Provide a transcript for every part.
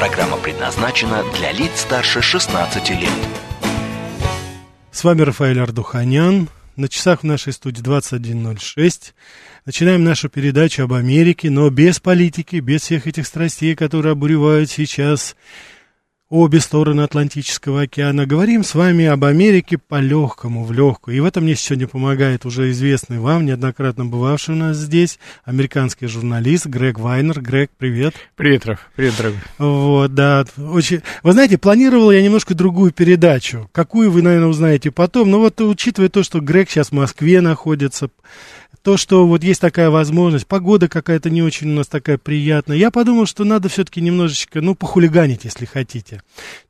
Программа предназначена для лиц старше 16 лет. С вами Рафаэль Ардуханян. На часах в нашей студии 21.06. Начинаем нашу передачу об Америке, но без политики, без всех этих страстей, которые обуревают сейчас обе стороны Атлантического океана. Говорим с вами об Америке по-легкому, в легкую. И в этом мне сегодня помогает уже известный вам, неоднократно бывавший у нас здесь, американский журналист Грег Вайнер. Грег, привет. Привет, Раф. Привет, дорогой. Вот, да. Очень... Вы знаете, планировал я немножко другую передачу. Какую вы, наверное, узнаете потом. Но вот учитывая то, что Грег сейчас в Москве находится, то, что вот есть такая возможность, погода какая-то не очень у нас такая приятная, я подумал, что надо все-таки немножечко, ну, похулиганить, если хотите.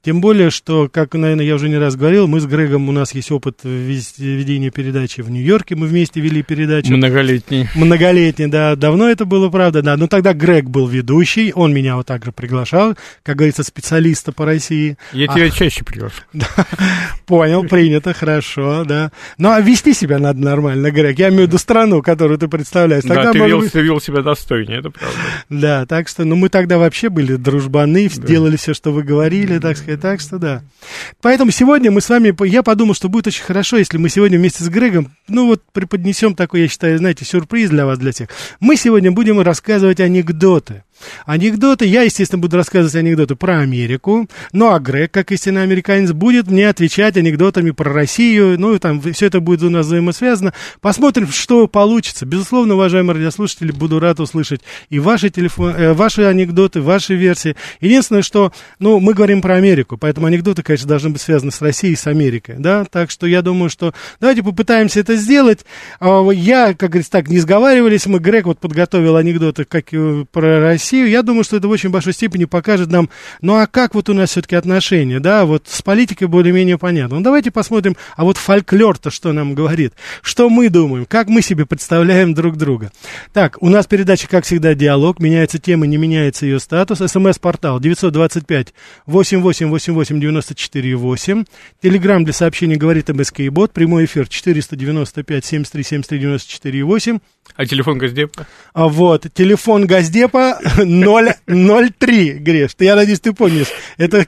Тем более, что, как, наверное, я уже не раз говорил, мы с Грегом, у нас есть опыт ведения передачи в Нью-Йорке, мы вместе вели передачу. Многолетний. Многолетний, да, давно это было, правда, да. Но тогда Грег был ведущий, он меня вот так же приглашал, как говорится, специалиста по России. Я а, тебя чаще приглашаю. Понял, принято, хорошо, да. Ну, а вести себя надо нормально, Грег, я имею в виду страну, которую ты представляешь. Тогда да, ты вел, быть... вел себя достойнее, это правда. Да, так что, ну, мы тогда вообще были дружбаны, да. делали все, что вы говорили, так сказать, так что да. Поэтому сегодня мы с вами, я подумал, что будет очень хорошо, если мы сегодня вместе с Грегом, ну, вот преподнесем такой, я считаю, знаете, сюрприз для вас, для всех. Мы сегодня будем рассказывать анекдоты. Анекдоты, я, естественно, буду рассказывать анекдоты про Америку, ну, а Грег, как истинный американец, будет мне отвечать анекдотами про Россию, ну, там, все это будет у нас взаимосвязано. Посмотрим, что получится. Безусловно, уважаемые радиослушатели, буду рад услышать и ваши, телефон, э, ваши анекдоты, ваши версии. Единственное, что, ну, мы говорим про Америку, поэтому анекдоты, конечно, должны быть связаны с Россией и с Америкой, да, так что я думаю, что давайте попытаемся это сделать. А, я, как говорится, так, не сговаривались, мы, Грег вот подготовил анекдоты как про Россию, Россию, я думаю, что это в очень большой степени покажет нам, ну а как вот у нас все-таки отношения, да, вот с политикой более-менее понятно. Ну давайте посмотрим, а вот фольклор-то что нам говорит, что мы думаем, как мы себе представляем друг друга. Так, у нас передача, как всегда, диалог, меняется тема, не меняется ее статус, смс-портал 925 8888 94 8, телеграмм для сообщений говорит МСК и бот, прямой эфир 495 73 73 94 8, а телефон Газдепа? А вот, телефон Газдепа 003, Греш. Я надеюсь, ты помнишь. Это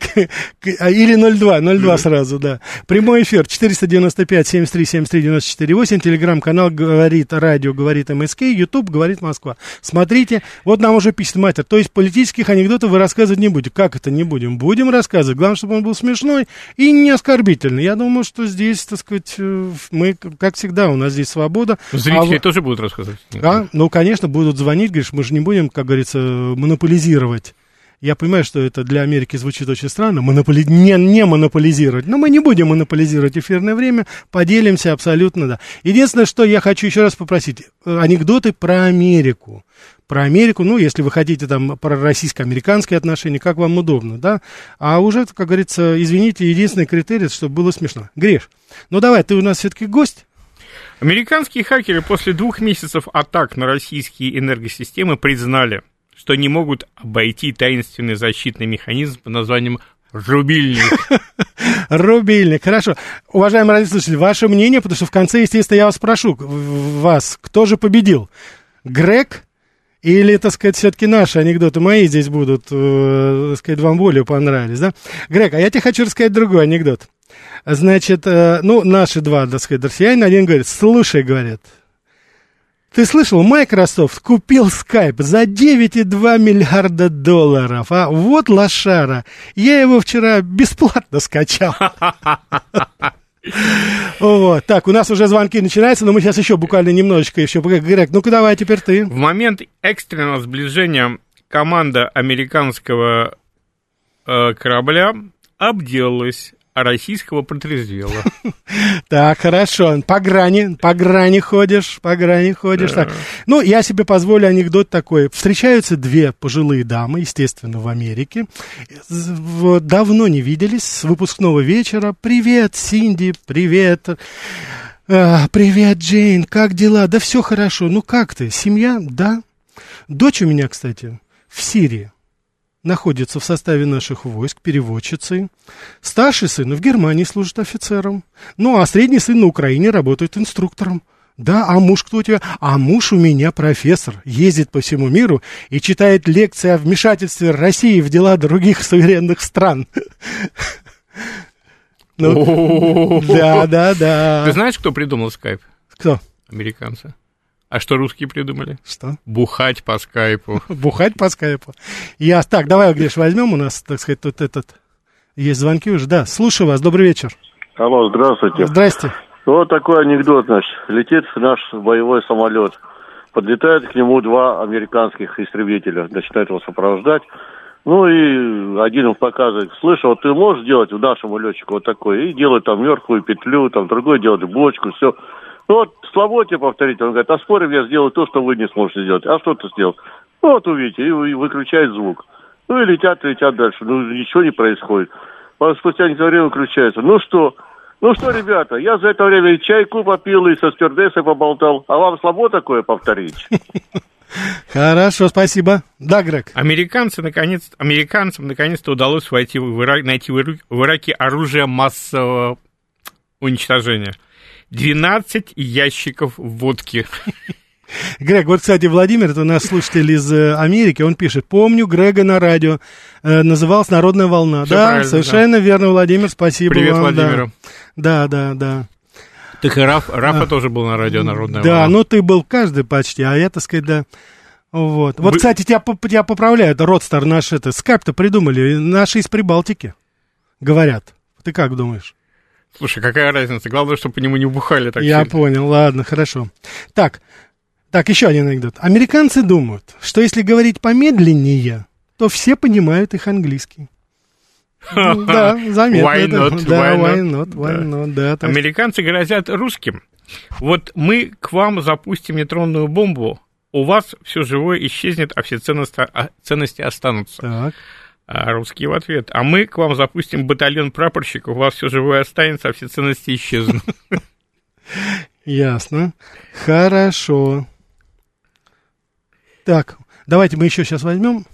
а, или 02, 02 сразу, да. Прямой эфир 495 73 73 94 8. Телеграм-канал говорит радио, говорит МСК, Ютуб говорит Москва. Смотрите, вот нам уже пишет мастер. То есть политических анекдотов вы рассказывать не будете. Как это не будем? Будем рассказывать. Главное, чтобы он был смешной и не оскорбительный. Я думаю, что здесь, так сказать, э, мы, как всегда, у нас здесь свобода. Зрители а... тоже будут рассказывать. Да, ну, конечно, будут звонить, говоришь, мы же не будем, как говорится, монополизировать. Я понимаю, что это для Америки звучит очень странно, монополи... не, не монополизировать, но мы не будем монополизировать эфирное время, поделимся абсолютно, да. Единственное, что я хочу еще раз попросить, э, анекдоты про Америку. Про Америку, ну, если вы хотите там про российско-американские отношения, как вам удобно, да. А уже, как говорится, извините, единственный критерий, чтобы было смешно. Гриш, ну давай, ты у нас все-таки гость, Американские хакеры после двух месяцев атак на российские энергосистемы признали, что не могут обойти таинственный защитный механизм под названием Рубильник. Рубильник, хорошо. Уважаемые радиослушатели, ваше мнение, потому что в конце, естественно, я вас спрошу, вас, кто же победил? Грег или, так сказать, все-таки наши анекдоты мои здесь будут, э, так сказать, вам более понравились, да? Грег, а я тебе хочу рассказать другой анекдот. Значит, э, ну, наши два, так сказать, россияне, один говорит, слушай, говорит, ты слышал, Microsoft купил Skype за 9,2 миллиарда долларов, а вот лошара. Я его вчера бесплатно скачал. Вот. Так, у нас уже звонки начинаются, но мы сейчас еще буквально немножечко еще. Грег, ну-ка давай теперь ты. В момент экстренного сближения команда американского э, корабля обделалась а российского протрезвела. Так, хорошо. По грани, по грани ходишь, по грани ходишь. Так. Ну, я себе позволю анекдот такой. Встречаются две пожилые дамы, естественно, в Америке. Давно не виделись с выпускного вечера. Привет, Синди, привет. А, привет, Джейн, как дела? Да все хорошо. Ну, как ты? Семья? Да. Дочь у меня, кстати, в Сирии находится в составе наших войск, переводчицей. Старший сын в Германии служит офицером. Ну, а средний сын на Украине работает инструктором. Да, а муж кто у тебя? А муж у меня профессор, ездит по всему миру и читает лекции о вмешательстве России в дела других суверенных стран. Ну, да, да, да. Ты знаешь, кто придумал скайп? Кто? Американцы. А что русские придумали? Что? Бухать по скайпу. Бухать по скайпу. Я, так, давай, Гриш, возьмем у нас, так сказать, тут этот... Есть звонки уже? Да, слушаю вас, добрый вечер. Алло, здравствуйте. Здрасте. Вот такой анекдот, значит. Летит наш боевой самолет. Подлетает к нему два американских истребителя. Начинает его сопровождать. Ну и один им показывает, слышь, вот ты можешь сделать в нашему летчику вот такой? И делает там мертвую петлю, там другой делает бочку, все. Ну вот тебе повторить, он говорит, а спорим, я сделаю то, что вы не сможете сделать. А что ты сделал? Ну вот увидите, и, и выключает звук. Ну и летят, летят дальше. Ну ничего не происходит. Потом спустя некоторое время выключается. Ну что? Ну что, ребята, я за это время и чайку попил, и со стюардессой поболтал. А вам слабо такое повторить? Хорошо, спасибо. Да, Грег. Американцы, наконец, американцам наконец-то удалось войти в Ирак, найти в Ираке оружие массового уничтожения. 12 ящиков водки. Грег, вот, кстати, Владимир, это наш слушатель из э, Америки, он пишет, помню Грега на радио, э, называлась «Народная волна». Всё да, совершенно да. верно, Владимир, спасибо Привет вам. Владимиру. Да, да, да. Так и Раф, Рафа а, тоже был на радио «Народная да, волна». Да, ну ты был каждый почти, а я, так сказать, да... Вот, вот Вы... кстати, тебя, тебя поправляют, Родстар наш, это, скайп-то придумали, наши из Прибалтики, говорят. Ты как думаешь? Слушай, какая разница? Главное, чтобы по нему не убухали так Я сильно. понял, ладно, хорошо. Так, так, еще один анекдот. Американцы думают, что если говорить помедленнее, то все понимают их английский. Да, заметно. Why not? Да, why not, why not, да. Американцы грозят русским. Вот мы к вам запустим нейтронную бомбу, у вас все живое исчезнет, а все ценности останутся. Так. А русские в ответ. А мы к вам запустим батальон прапорщиков, у вас все живое останется, а все ценности исчезнут. Ясно. Хорошо. Так, давайте мы еще сейчас возьмем.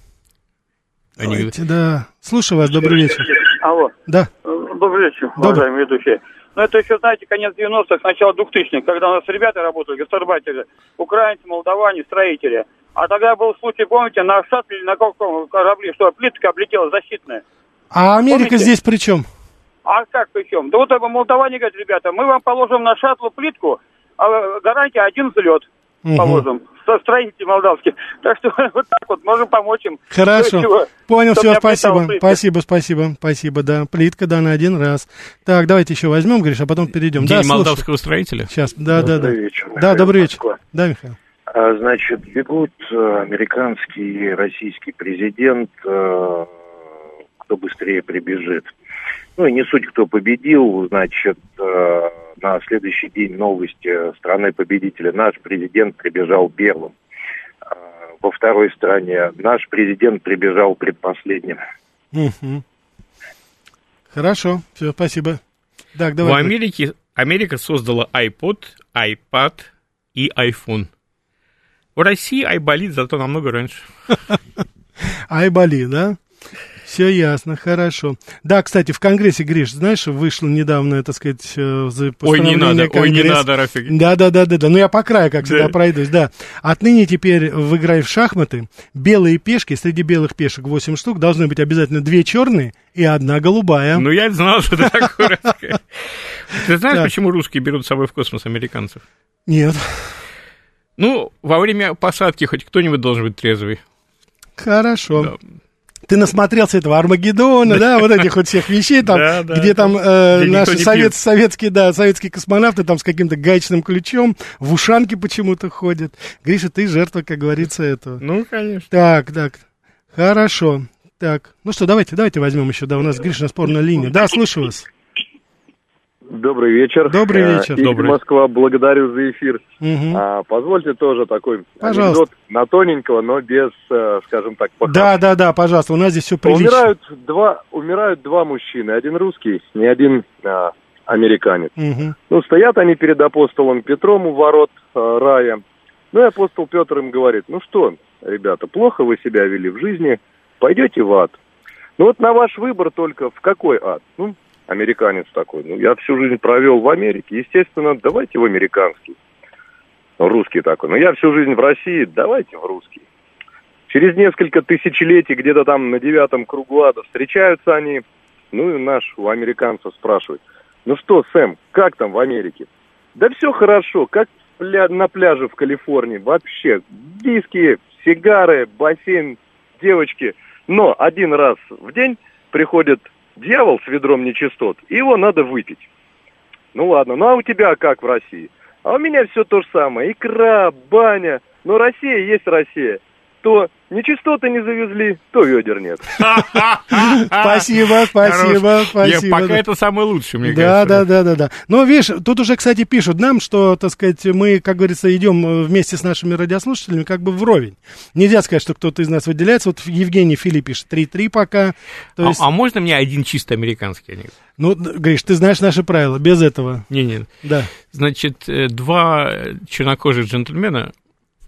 Они... Давайте, да. Слушаю вас, добрый вечер. Алло. Да. Добрый вечер, Добрый. уважаемые ведущие. Ну, это еще, знаете, конец 90-х, начало 2000-х, когда у нас ребята работали, гастарбайтеры, украинцы, молдаване, строители. А тогда был случай, помните, на шаттле, на каком корабле, что плитка облетела защитная. А Америка Помните? здесь при чем? А как причем? Да вот молдаване говорят, ребята, мы вам положим на шаттлу плитку, а гарантия один взлет Мгм. положим. Со строители молдавские. Так что вот так вот можем помочь им. Хорошо. Чего? Понял, все, спасибо. Спасибо, спасибо, спасибо, да. Плитка, да, на один раз. Так, давайте еще возьмем, Гриш, а потом перейдем. День да, слушай. молдавского строителя. Сейчас, да, да, да. Добрый вечер, Да, добрый вечер. Москва. Да, Михаил. А, Значит, бегут э, американский и российский президент, э, кто быстрее прибежит. Ну и не суть, кто победил, значит, э, на следующий день новости страны победителя. Наш президент прибежал первым. А, Во второй стране наш президент прибежал предпоследним. Хорошо, все, спасибо. Так, В давай. Америке Америка создала iPod, iPad и iPhone. В России айболит зато намного раньше. Айбали, да? Все ясно, хорошо. Да, кстати, в Конгрессе, Гриш, знаешь, вышло недавно, так сказать, э, за Ой, не надо, ой, не надо, Рафик. Да, да, да, да, да. Ну я по краю, как всегда, Да. пройдусь, да. Отныне теперь в игре в шахматы белые пешки, среди белых пешек 8 штук, должны быть обязательно две черные и одна голубая. Ну, я знал, что ты такое. Ты знаешь, почему русские берут с собой в космос американцев? Нет. Ну, во время посадки хоть кто-нибудь должен быть трезвый. Хорошо. Да. Ты насмотрелся этого Армагеддона, да, вот этих вот всех вещей, там, Да, да, где там э, Где наши совет- советские, да, советские космонавты там с каким-то гаечным ключом в ушанке почему-то ходят. Гриша, ты жертва, как говорится, этого. Ну, конечно. Так, так, хорошо. Так, ну что, давайте, давайте возьмем еще, да, у нас Гриша спорная линия. Да, слушаю вас. Добрый вечер. Добрый Э, вечер. Игорь Добрый. Москва, благодарю за эфир. Мгм. А, позвольте тоже такой Пожалуйста. анекдот на тоненького, но без, э, скажем так, похаб- Да, да, да, пожалуйста, у нас здесь все прилично. Умирают два, умирают два мужчины, один русский и один а, американец. Мгм. Ну, стоят они перед апостолом Петром у ворот э, рая. Ну, и апостол Петр им говорит, ну что, ребята, плохо вы себя вели в жизни, пойдете в ад. Ну, вот на ваш выбор только в какой ад? Ну, американец такой, ну, я всю жизнь провел в Америке, естественно, давайте в американский. Русский такой, ну, я всю жизнь в России, давайте в русский. Через несколько тысячелетий, где-то там на девятом кругу ада встречаются они, ну, и наш у американца спрашивает, ну что, Сэм, как там в Америке? Да все хорошо, как пля- на пляже в Калифорнии. Вообще, диски, сигары, бассейн, девочки. Но один раз в день приходит дьявол с ведром нечистот, его надо выпить. Ну ладно, ну а у тебя как в России? А у меня все то же самое. Икра, баня. Но Россия есть Россия. То нечистоты не завезли, то ведер нет. Спасибо, спасибо, спасибо. Пока это самый лучший, мне кажется. да, да, да, да. Но видишь, тут уже, кстати, пишут нам, что, так сказать, мы, как говорится, идем э, вместе с нашими радиослушателями как бы вровень. Нельзя сказать, что кто-то из нас выделяется. Вот Евгений Филипп пишет 3-3 пока. А- а, можно мне один чисто американский анекдот? ну, Гриш, ты знаешь наши правила, без этого. Не-не. Да. Значит, э, два чернокожих джентльмена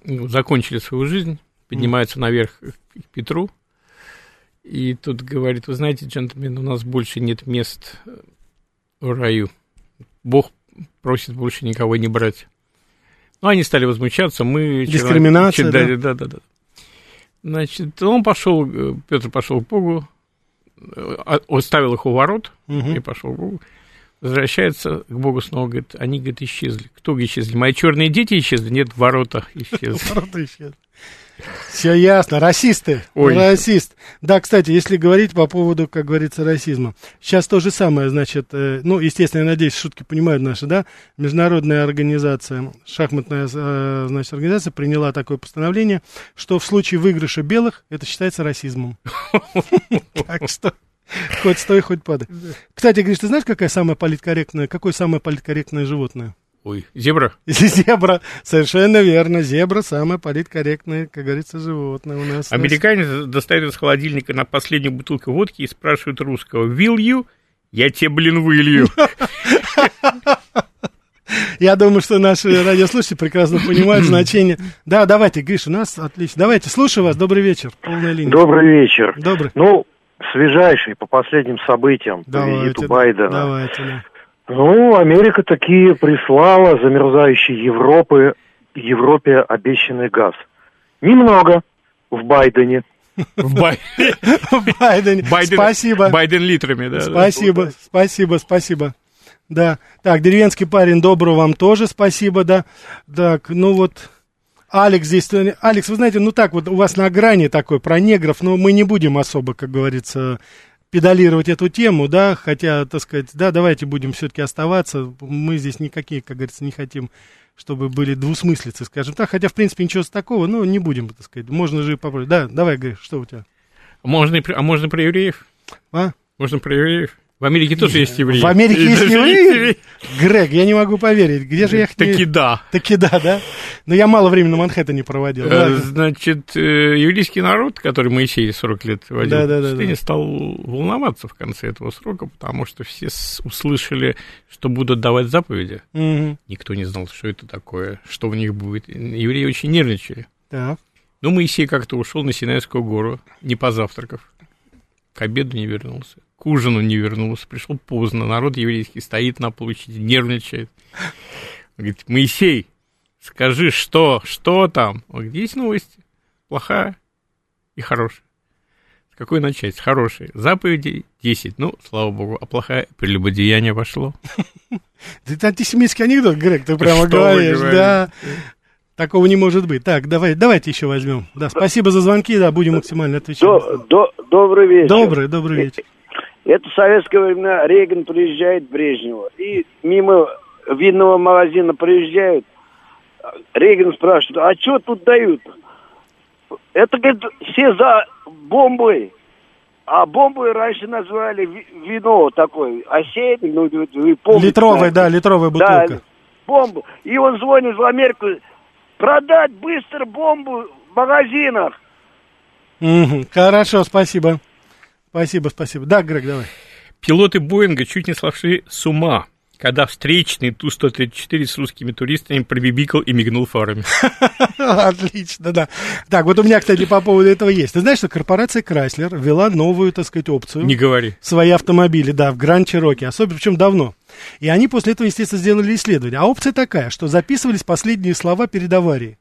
ну, закончили свою жизнь, поднимаются наверх к Петру, и тут говорит, вы знаете, джентльмен, у нас больше нет мест э, в раю. Бог просит больше никого не брать. Ну, они стали возмущаться, мы... Дискриминация, да? да? Да, да, да. Значит, он пошел, Петр пошел к Богу, э, оставил их у ворот, Мгм. и пошел к Богу. Возвращается к Богу снова, говорит, они, говорит, исчезли. Кто исчезли? Мои черные дети исчезли? Нет, ворота исчезли. Ворота исчезли. Все ясно. Расисты. Ой. Расист. Да, кстати, если говорить по поводу, как говорится, расизма. Сейчас то же самое, значит, э, ну, естественно, я надеюсь, шутки понимают наши, да? Международная организация, шахматная, э, значит, организация приняла такое постановление, что в случае выигрыша белых это считается расизмом. Так что хоть стой, хоть падай. Кстати, Гриш, ты знаешь, какая самая политкорректная, какое самое политкорректное животное? Ой, зебра? Зебра, совершенно верно. Зебра самое политкорректное, как говорится, животное у нас. Американец достает из холодильника на последнюю бутылку водки и спрашивает русского, «Will you?» Я тебе, блин, вылью. Я думаю, что наши радиослушатели прекрасно понимают значение. Да, давайте, Гриш, у нас отлично. Давайте, слушаю вас. Добрый вечер. Полная линия. Добрый вечер. Добрый. Ну, свежайший по последним событиям, по Давайте, визиту Байдена. давайте, да. Ну, Америка такие прислала замерзающей Европы, Европе обещанный газ. Немного в Байдене. В Бай- Байден, Байден- спасибо. Байден литрами, да. да. Спасибо, спасибо, спасибо. Да, так, деревенский парень, доброго вам тоже спасибо, да. Так, ну вот, Алекс здесь, э, Алекс, вы знаете, ну так вот, у вас на грани такой про негров, но мы не будем особо, как говорится, педалировать эту тему, да, хотя, так сказать, да, давайте будем все-таки оставаться, мы здесь никакие, как говорится, не хотим, чтобы были двусмыслицы, скажем так, хотя, в принципе, ничего такого, ну, не будем, так сказать, можно же попробовать. Да, давай, Гриш, что у тебя? Можно а можно про евреев? А? Можно про евреев? В Америке тоже есть евреи. В Америке есть евреи? Грег, я не могу поверить. Где же я их Таки да. Таки да, да? Но я мало времени на Манхэттене проводил. Э. Значит, э, еврейский народ, который Моисей 40 лет водил Да, да, да, да. стал волноваться в конце этого срока, потому что все услышали, что будут давать заповеди. Никто не знал, что это такое, что в них будет. Евреи очень нервничали. Так. Но Моисей как-то ушел на Синайскую гору, не позавтракав. К обеду не вернулся, к ужину не вернулся, пришел поздно. Народ еврейский стоит на площади, нервничает. Он говорит, Моисей, скажи, что, что там? Он говорит, есть новости, плохая и хорошая. С какой начать? С хорошей. Заповеди 10, ну, слава богу, а плохая прелюбодеяние вошло. Это антисемитский анекдот, Грег, ты прямо говоришь, да. Такого не может быть. Так, давай, давайте еще возьмем. Да, спасибо за звонки, да, будем максимально отвечать. До- до- добрый вечер. Добрый, добрый вечер. Это в советское времена Рейган приезжает к Брежневу. И мимо винного магазина приезжают. Рейган спрашивает, а что тут дают? Это, говорит, все за бомбой. А бомбы раньше назвали ви- вино такое, осеннее, ну, вы- помните, Литровая, наверное. да, литровая Да, бутылка. бомбу. И он звонит в Америку, продать быстро бомбу в магазинах. Хорошо, спасибо. Спасибо, спасибо. Да, Грег, давай. Пилоты Боинга чуть не сошли с ума, когда встречный Ту-134 с русскими туристами пробибикал и мигнул фарами. Отлично, да. Так, вот у меня, кстати, по поводу этого есть. Ты знаешь, что корпорация Chrysler ввела новую, так сказать, опцию. Не говори. Свои автомобили, да, в Гранд Чироки, особенно, причем давно. И они после этого, естественно, сделали исследование. А опция такая, что записывались последние слова перед аварией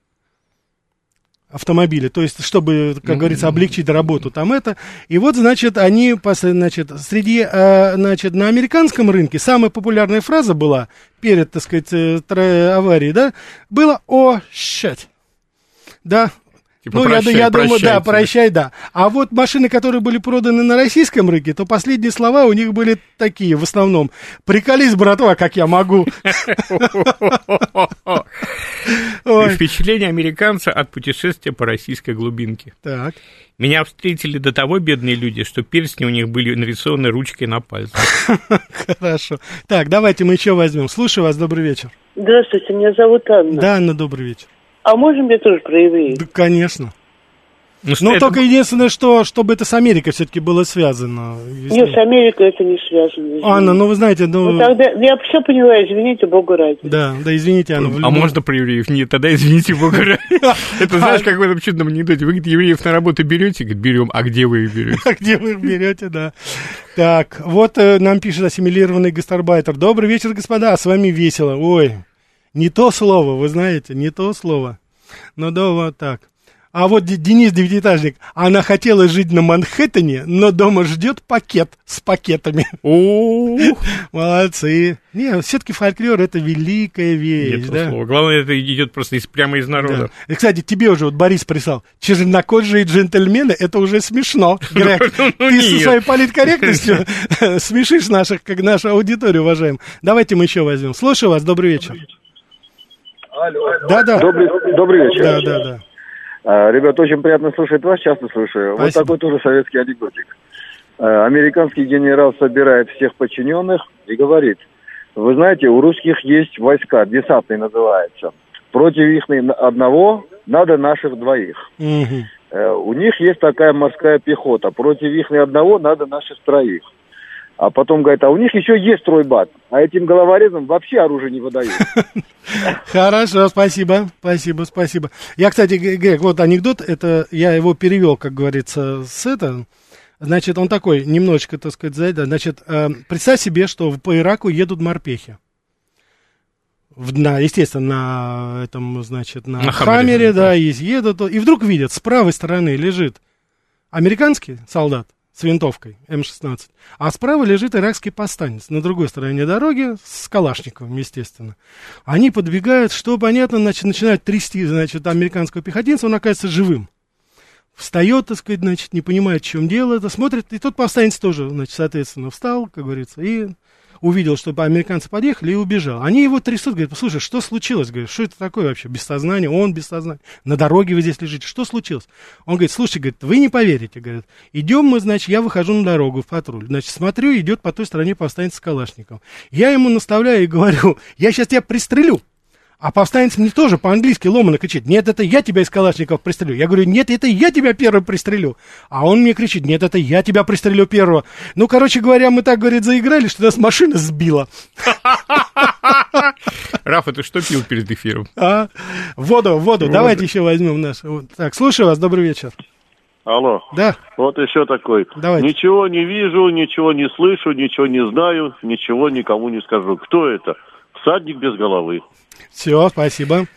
автомобиля, то есть, чтобы, как говорится, облегчить работу там это. И вот, значит, они, значит, среди, э, значит, на американском рынке самая популярная фраза была перед, так сказать, э, аварией, да, было «О, shit». Да, Типа, ну, я, прощай, я думаю, прощай да, прощай, да. А вот машины, которые были проданы на российском рынке, то последние слова у них были такие, в основном. Приколись, братва, как я могу. Впечатление американца от путешествия по российской глубинке. Так. Меня встретили до того бедные люди, что перстни у них были нарисованы ручкой на пальце. Хорошо. Так, давайте мы еще возьмем. Слушаю вас, добрый вечер. Здравствуйте, меня зовут Анна. Да, Анна, добрый вечер. А можно мне тоже про евреев? Да, конечно. Ну, Ну, это- только единственное, что, чтобы это с Америкой все-таки было связано. Нет, с Америкой это не связано. извините. Анна, ну вы знаете, ну... Ну, тогда, я все понимаю, извините, Богу ради. Да, да, извините, Анна. А любом- можно про евреев? Нет, тогда извините, бога ради. Это знаешь, как в этом чудном анекдоте. Вы, говорит, евреев на работу берете? Говорит, берем. А где вы их берете? А где вы их берете, да. Так, вот э, нам пишет ассимилированный гастарбайтер. Добрый вечер, господа, с вами весело. Ой, не то слово, вы знаете, не то слово. Ну да, вот так. А вот Де- Денис Девятиэтажник, она хотела жить на Манхэттене, но дома ждет пакет с пакетами. Ух, Молодцы. Не, все-таки фольклор это великая вещь, нет да? слова. Главное, это идет просто из, прямо из Да. народа. И, кстати, тебе уже вот Борис прислал. Чернокожие джентльмены, это уже смешно. Грег, Ну, ты со своей политкорректностью смешишь наших, как нашу аудиторию, уважаем. Давайте мы еще возьмем. Слушаю вас, добрый вечер. Да, да. Добрый, добрый вечер. Да, да, да. А, Ребят, очень приятно слушать вас, часто слушаю. Вот Спасибо. такой тоже советский анекдотик. А, Американский генерал собирает всех подчиненных и говорит, вы знаете, у русских есть войска, десантные называются. Против их одного надо наших двоих. Э, У них есть такая морская пехота. Против их ни одного надо наших троих. А потом говорит, а у них еще есть стройбат. А этим головорезам вообще оружие не выдают. Хорошо, спасибо, спасибо, спасибо. Я, кстати, Грег, вот анекдот, это я его перевел, как говорится, с это. Значит, он такой, немножечко, так сказать, за это. Значит, э, представь себе, что в- по Ираку едут морпехи. В- на, естественно, на этом, значит, на, На Хаммере, Хаммере, да, да. и едут, и вдруг видят, с правой стороны лежит американский солдат с винтовкой М-16, а справа лежит иракский повстанец на другой стороне дороги с Калашниковым, естественно. Они подбегают, что понятно, значит, начинают трясти, значит, американского пехотинца, он оказывается живым. Встает, так сказать, значит, не понимает, в чем дело, это смотрит, и тот повстанец тоже, значит, соответственно, встал, как говорится, и увидел, что американцы подъехали и убежал. Они его трясут, говорят, слушай, что случилось? Говорит, что это такое вообще? Без сознания, он без сознания. На дороге вы здесь лежите, что случилось? Он говорит, слушайте, говорит, вы не поверите, говорит, идем мы, значит, я выхожу на дорогу в патруль, значит, смотрю, идет по той стороне повстанец с Калашником. Я ему наставляю и говорю, я сейчас тебя пристрелю. А повстанец мне тоже по-английски ломано кричит, нет, это я тебя из калашников пристрелю. Я говорю, нет, это я тебя первый пристрелю. А он мне кричит, нет, это я тебя пристрелю первого. Ну, короче говоря, мы так, говорит, заиграли, что нас машина сбила. Рафа, ты что пил перед эфиром? А? Воду, воду, давайте еще возьмем наш. Вот. Так, слушаю вас, добрый вечер. Алло. Да, Вот еще такой. Давайте. Ничего не вижу, ничего не слышу, ничего не знаю, ничего никому не скажу. Кто это? Всадник без головы. Все, спасибо.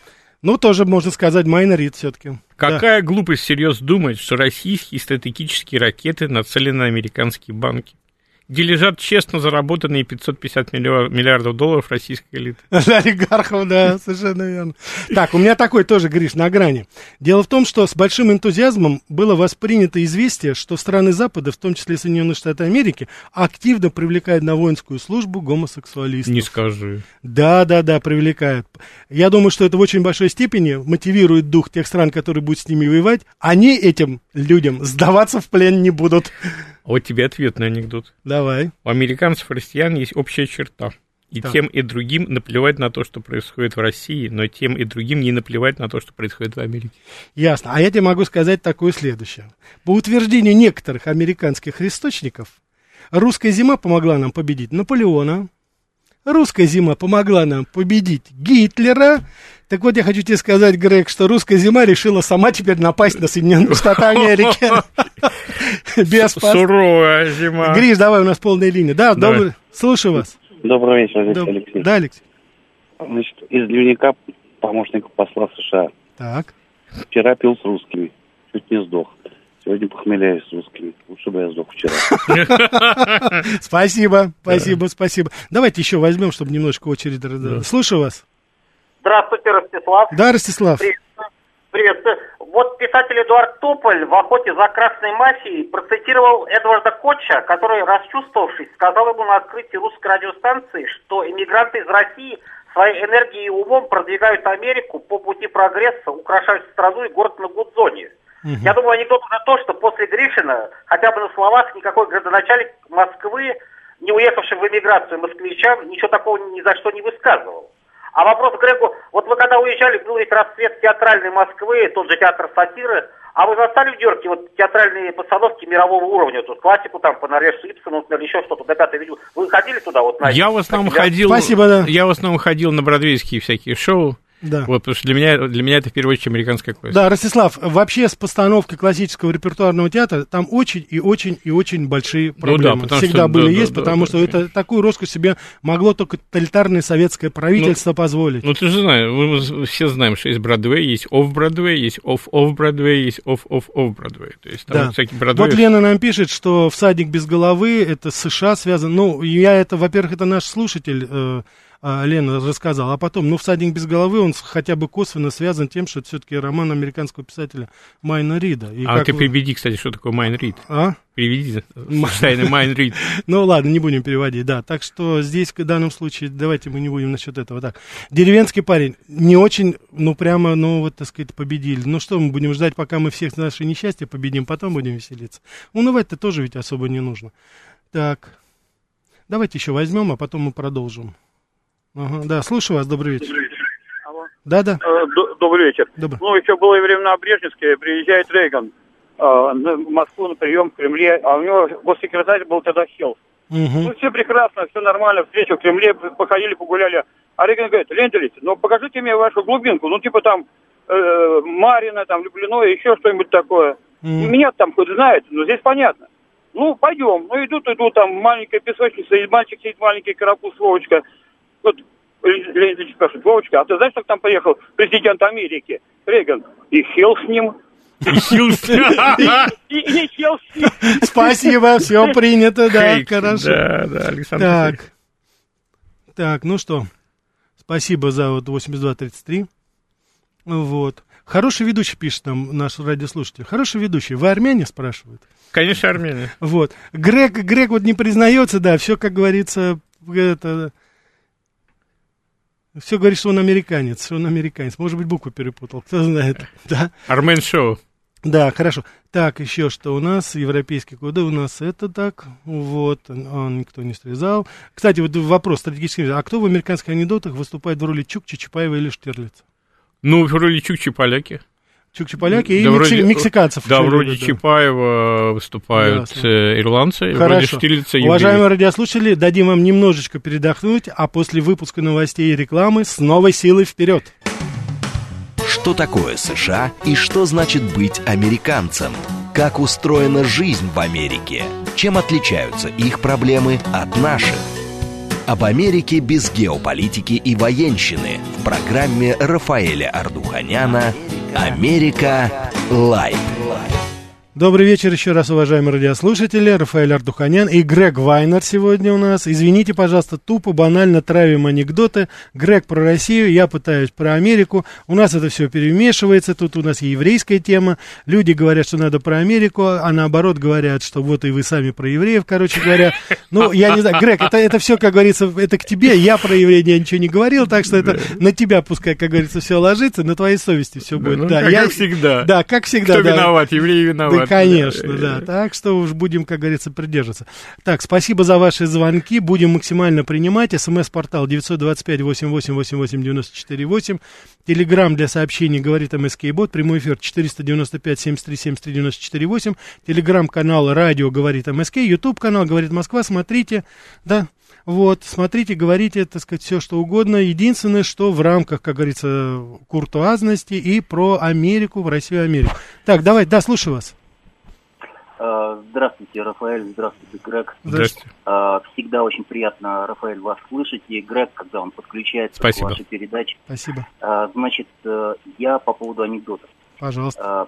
Ну, тоже можно сказать майнорит все-таки. Какая глупость всерьез думать, что российские стратегические ракеты нацелены на американские банки? Где лежат честно заработанные 550 миллиар- миллиардов долларов российской элиты. Олигархов, да, совершенно верно. Так, у меня такой тоже, Гриш, на грани. Дело в том, что с большим энтузиазмом было воспринято известие, что страны Запада, в том числе Соединенные Штаты Америки, активно привлекают на воинскую службу гомосексуалистов. Не скажи. Да, да, да, привлекают. Я думаю, что это в очень большой степени мотивирует дух тех стран, которые будут с ними воевать. Они этим людям сдаваться в плен не будут. Вот тебе ответный анекдот. Давай. У американцев и россиян есть общая черта. И Так. тем и другим наплевать на то, что происходит в России, но тем и другим не наплевать на то, что происходит в Америке. Ясно. А я тебе могу сказать такое следующее. По утверждению некоторых американских источников, русская зима помогла нам победить Наполеона, русская зима помогла нам победить Гитлера. Так вот, я хочу тебе сказать, Грег, что русская зима решила сама теперь напасть на Соединенные Штаты Америки. Без Суровая зима. Гриш, давай, у нас полная линия. Да, добрый. Слушаю вас. Добрый вечер, здесь Алексей. Да, Алексей. Значит, из дневника помощника посла США. Так. Вчера пил с русскими, чуть не сдох. Сегодня похмеляюсь с русскими. Лучше бы я сдох вчера. Спасибо, спасибо, спасибо. Давайте еще возьмем, чтобы немножко очередь. Слушаю вас. Здравствуйте, Ростислав. Да, Ростислав. Привет. Привет. Вот писатель Эдуард Тополь в «Охоте за красной мафией» процитировал Эдварда Котча, который, расчувствовавшись, сказал ему на открытии русской радиостанции, что иммигранты из России своей энергией и умом продвигают Америку по пути прогресса, украшают страну и город на Гудзоне. Я думаю, анекдот уже то, что после Гришина, хотя бы на словах, никакой градоначальник Москвы, не уехавший в эмиграцию москвичам, ничего такого ни за что не высказывал. А вопрос к Грегу, вот вы когда уезжали, был ведь расцвет театральной Москвы, тот же театр сатиры, а вы застали в Дерке вот театральные постановки мирового уровня, тут классику там по Норвежцу Ипсону, например, еще что-то, до пятой видео. Вы ходили туда вот на Я в основном ходил. Спасибо, да. Я в основном ходил на бродвейские всякие шоу. Да. Вот, потому что для меня, для меня это в первую очередь американская классика. Да, Ростислав, вообще с постановкой классического репертуарного театра там очень и очень и очень большие Ну проблемы. да, потому Всегда что- были да, есть, да, потому да, что это такую роскошь себе могло только тоталитарное советское правительство позволить. Ну, ты же знаешь, мы все знаем, что есть Бродвей, есть офф-Бродвей, есть офф-офф-Бродвей, есть офф-офф-офф-Бродвей. То есть там Да. всякие Бродвей. Вот Лена нам пишет, что всадник без головы это США связан. Ну, я это, во-первых, это наш слушатель э, Лена рассказал, а потом, ну, всадник без головы, он хотя бы косвенно связан тем, что это все-таки роман американского писателя Майна Рида. И А как ты переведи, кстати, что такое Майн Рид. А? Переведи случайно Майн Рид. Ну ладно, не будем переводить, да. Так что здесь в данном случае давайте мы не будем насчет этого. Так, деревенский парень не очень, ну прямо, ну вот так сказать, победили. Ну что мы будем ждать, пока мы всех наши несчастья победим, потом будем веселиться. Унывать-то тоже ведь особо не нужно. Так, давайте еще возьмем, а потом мы продолжим. Ага, да, слушаю вас, добрый вечер. Алло. Да, да. Э, д- Добрый вечер. Добрый. Ну, еще было времена Брежневские, приезжает Рейган э, на- в Москву на прием в Кремле, а у него госсекретарь был тогда Хелл. Мгм. Ну, все прекрасно, все нормально, встречу в Кремле, походили, погуляли. А Рейган говорит, Ленделич, ну покажите мне вашу глубинку, ну типа там э, Марина, там Люблино, еще что-нибудь такое. Мгм. Меня там хоть знает, но здесь понятно. Ну, пойдем. Ну, идут, идут, там маленькая песочница, и мальчик сидит маленький карапуз Вовочка. Вот Ильич спрашивает, Вовочка, а ты знаешь, как там поехал президент Америки? Рейган. И Хилл с ним. Спасибо, все принято, да, хорошо. Да, да, Александр. Так, так, ну что, спасибо за вот 8233. Вот. Хороший ведущий пишет нам наш радиослушатель. Хороший ведущий. Вы армяне, спрашивают? Конечно, Армения. Вот. Грег, Грег вот не признается, да, все, как говорится, это... Все говорит, что он американец, он американец. Может быть, букву перепутал, кто знает. Да, Армен Шоу. да, хорошо. Так, еще что у нас? Европейский код, у нас это так. Вот, он никто не срезал. Кстати, вот вопрос стратегический. А кто в американских анекдотах выступает в роли Чукчи, Чапаева или Штирлица? Ну, вроде Чукчи поляки. Чукчи-поляки и Да, мекси- вроде- мексиканцев. Да, вроде да. Чапаева выступают Ясно. э, ирландцы, и вроде Хорошо. Штирлица Уважаемые радиослушатели, дадим вам немножечко передохнуть, а после выпуска новостей и рекламы с новой силой вперед. Что такое США и что значит быть американцем? Как устроена жизнь в Америке? Чем отличаются их проблемы от наших? Об Америке без геополитики и военщины в программе Рафаэля Ардуханяна «Америка. Лайт». Добрый вечер еще раз, уважаемые радиослушатели. Рафаэль Ардуханян и Грег Вайнер сегодня у нас. Извините, пожалуйста, тупо, банально травим анекдоты. Грег про Россию, я пытаюсь про Америку. У нас это все перемешивается. Тут у нас и еврейская тема. Люди говорят, что надо про Америку, а наоборот говорят, что вот и вы сами про евреев, короче говоря. Ну, я не знаю, Грег, это, это все, как говорится, это к тебе. Я про евреев я ничего не говорил, так что это на тебя пускай, как говорится, все ложится, на твоей совести все будет. ну, да, как- я, всегда. Да, как всегда. Кто да. виноват? Евреи виноваты. Вот, Конечно, да. Так что уж будем, как говорится, придерживаться. Так, спасибо за ваши звонки. Будем максимально принимать. СМС-портал 925-88-88-94-8. Телеграмм для сообщений говорит МСК Бот. Прямой эфир 495-73-73-94-8. Телеграмм-канал радио говорит МСК. Ютуб-канал говорит Москва. Смотрите, да, вот, смотрите, говорите, так сказать, все что угодно. Единственное, что в рамках, как говорится, куртуазности и про Америку, в Россию Америку. Так, давай, да, слушаю вас. А, Здравствуйте, Рафаэль, здравствуйте, Грег. Здравствуйте. А, Всегда очень приятно, Рафаэль, вас слышать, и Грег, когда он подключается Спасибо. к вашей передаче. Спасибо. А, Значит, э, я по поводу анекдотов. Пожалуйста.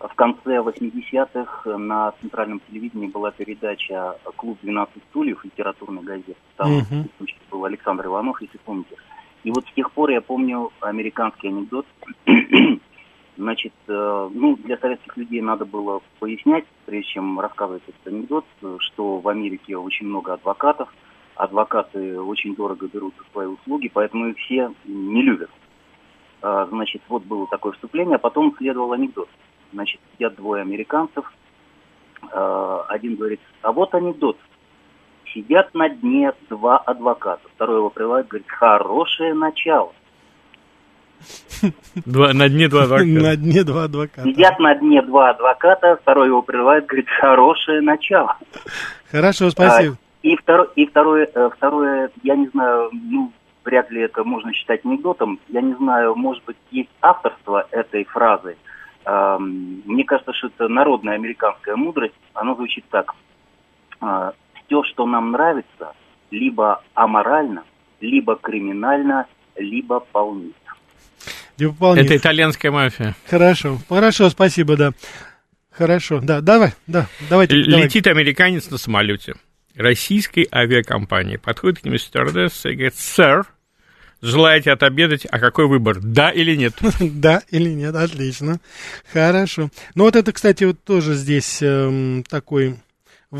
В конце 80-х на центральном телевидении была передача «Клуб 12 стульев», литературная газета. Там ведущий был Александр Иванов, если помните. И вот с тех пор я помню американский анекдот. Значит, э, ну, для советских людей надо было пояснять, прежде чем рассказывать этот анекдот, что в Америке очень много адвокатов, адвокаты очень дорого берут за свои услуги, поэтому их все не любят. А, Значит, вот было такое вступление, а потом следовал анекдот. Значит, сидят двое американцев, а, один говорит, а вот анекдот. Сидят на дне два адвоката. Второй его прерывает, говорит, хорошее начало. Два, на дне два адвоката. На дне два адвоката. Сидят на дне два адвоката, второй его прерывает, говорит, хорошее начало. Хорошо, спасибо. А, и, второе, и второе, э, второе, я не знаю, ну, вряд ли это можно считать анекдотом. Я не знаю, может быть, есть авторство этой фразы. Мне кажется, что это народная американская мудрость. Она звучит так. Все, что нам нравится, либо аморально, либо криминально, либо полнит. Либо полнит. Это итальянская мафия. Хорошо, хорошо, спасибо, да. Хорошо, да, давай, да, давайте. Л- давай. Летит американец на самолете российской авиакомпании. Подходит к нему стюардесса и говорит, сэр, желаете отобедать, а какой выбор, да или нет? Да или нет, отлично. Хорошо. Ну вот это, кстати, вот тоже здесь эм, такой,